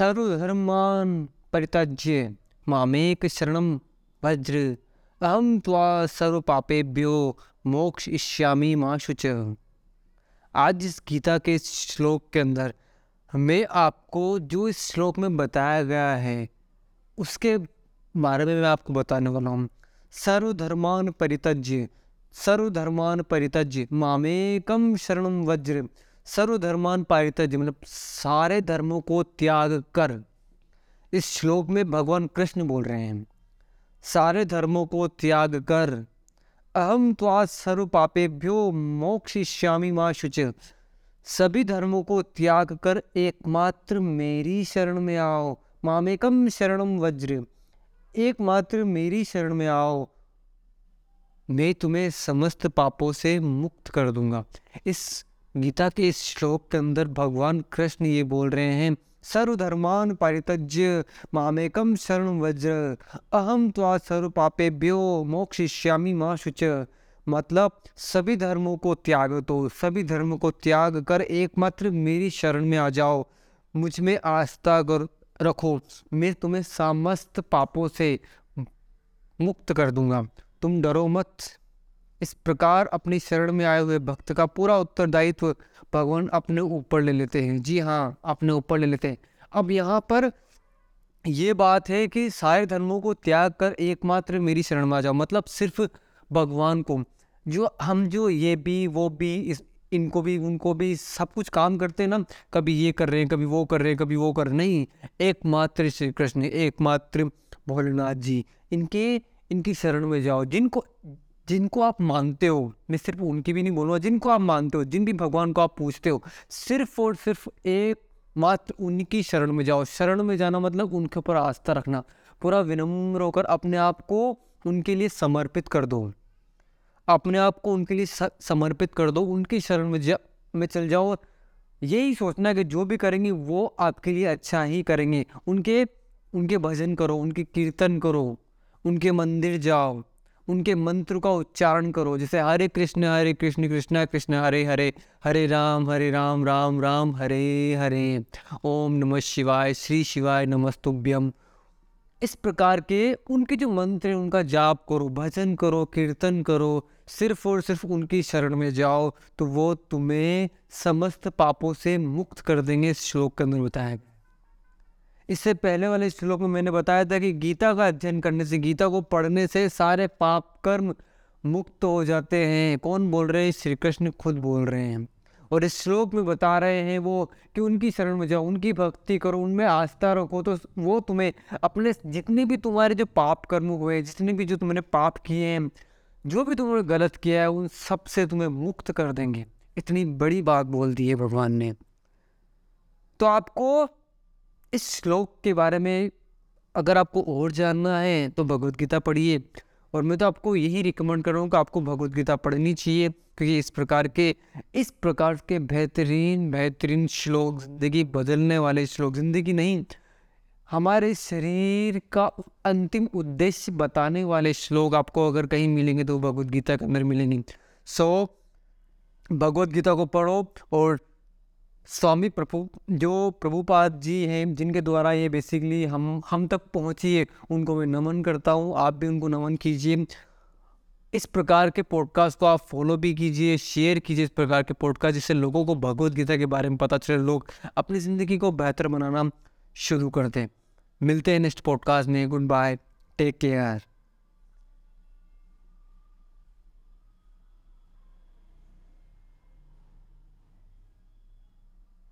सर्वधर्मान परित्यज्य मामेक शरणम वज्र। अहम त्वा सर्व पापेभ्यो मोक्ष इष्यामी माँ शुच आज इस गीता के श्लोक के अंदर मैं आपको जो इस श्लोक में बताया गया है, उसके बारे में मैं आपको बताने वाला हूँ। सर्वधर्मान परित्यज्य सर्वधर्मान परित्यज्य मामेकम शरणम वज्र। सर्वधर्मान परित्यज्य मतलब सारे धर्मों को त्याग कर इस श्लोक में भगवान कृष्ण बोल रहे हैं, सारे धर्मों को त्याग कर अहम तो त्वा सर्व पापेभ्यो मोक्षिष्यामी माँ शुच। सभी धर्मों को त्याग कर एकमात्र मेरी शरण में आओ मामेकम शरणम वज्र। एकमात्र मेरी शरण में आओ, मैं तुम्हें समस्त पापों से मुक्त कर दूँगा। इस गीता के इस श्लोक के अंदर भगवान कृष्ण ये बोल रहे हैं, सर्वधर्मान परितज्य मामेकम शरण वज्र अहम त्वा सर्व पापेभ्यो मोक्षिष्यामी माँ शुच। मतलब सभी धर्मों को त्याग तो सभी धर्मों को त्याग कर एकमात्र मेरी शरण में आ जाओ। मुझमें आस्था कर रखो, मैं तुम्हें समस्त पापों से मुक्त कर दूँगा। तुम डरो मत। इस प्रकार अपनी शरण में आए हुए भक्त का पूरा उत्तरदायित्व भगवान अपने ऊपर ले लेते हैं। जी हाँ अपने ऊपर ले लेते हैं। अब यहाँ पर ये बात है कि सारे धर्मों को त्याग कर एकमात्र मेरी शरण में आ जाओ मतलब सिर्फ़ भगवान को। जो हम जो ये भी, वो भी, इस, इनको भी, उनको भी सब कुछ काम करते हैं ना, कभी ये कर रहे हैं, कभी वो कर रहे हैं, कभी वो कर नहीं, एकमात्र श्री कृष्ण, एकमात्र भोलेनाथ जी, इनके, इनकी शरण में जाओ। जिनको जिनको आप मानते हो, मैं सिर्फ़ उनकी भी नहीं बोलूँगा, जिनको आप मानते हो, जिन भी भगवान को आप पूछते हो, सिर्फ़ और सिर्फ़ एक मात्र उनकी शरण में जाओ। शरण में जाना मतलब उनके ऊपर आस्था रखना। पूरा विनम्र होकर अपने आप को उनके लिए समर्पित कर दो। अपने आप को उनके लिए समर्पित कर दो। उनकी शरण में जा, में चल जाओ और यही सोचना कि जो भी करेंगे, वो आपके लिए अच्छा ही करेंगे। उनके उनके भजन करो, उनके कीर्तन करो, उनके मंदिर जाओ। उनके मंत्र का उच्चारण करो, जैसे हरे कृष्ण हरे कृष्ण कृष्ण कृष्ण, हरे हरे हरे राम हरे राम राम राम, हरे हरे। ओम नमः शिवाय, श्री शिवाय नमस्तुभ्यम। इस प्रकार के उनके जो मंत्र हैं, उनका जाप करो, भजन करो, कीर्तन करो, सिर्फ़ और सिर्फ़ उनकी शरण में जाओ तो वो तुम्हें समस्त पापों से मुक्त कर देंगे श्लोक के अंदर बताया इससे पहले वाले श्लोक में मैंने बताया था कि गीता का अध्ययन करने से, गीता को पढ़ने से सारे पाप कर्म मुक्त हो जाते हैं। कौन बोल रहे हैं? श्री कृष्ण खुद बोल रहे हैं। और इस श्लोक में बता रहे हैं वो कि उनकी शरण में जाओ, उनकी भक्ति करो, उनमें आस्था रखो। तो वो तुम्हें अपने जितने भी तुम्हारे जो पाप कर्म हुए जितने भी जो तुमने पाप किए हैं, जो भी तुमने गलत किया है, उन सबसे तुम्हें मुक्त कर देंगे। इतनी बड़ी बात बोल दी है भगवान ने। तो आपको इस श्लोक के बारे में अगर आपको और जानना है तो भगवत गीता पढ़िए। और मैं तो आपको यही रिकमेंड कर रहा हूँ कि आपको भगवत गीता पढ़नी चाहिए, क्योंकि इस प्रकार के, इस प्रकार के बेहतरीन बेहतरीन श्लोक ज़िंदगी बदलने वाले श्लोक, ज़िंदगी नहीं, हमारे शरीर का अंतिम उद्देश्य बताने वाले श्लोक आपको अगर कहीं मिलेंगे तो भगवत गीता के अंदर मिलेंगे। सो भगवत गीता को पढ़ो और स्वामी प्रभु, जो प्रभुपाद जी हैं, जिनके द्वारा ये बेसिकली हम हम तक पहुँची है, उनको मैं नमन करता हूँ। आप भी उनको नमन कीजिए। इस प्रकार के पॉडकास्ट को आप फॉलो भी कीजिए शेयर कीजिए इस प्रकार के पॉडकास्ट जिससे लोगों को भगवत गीता के बारे में पता चले। लोग अपनी ज़िंदगी को बेहतर बनाना शुरू कर दें मिलते हैं नेक्स्ट पॉडकास्ट में। Good bye take care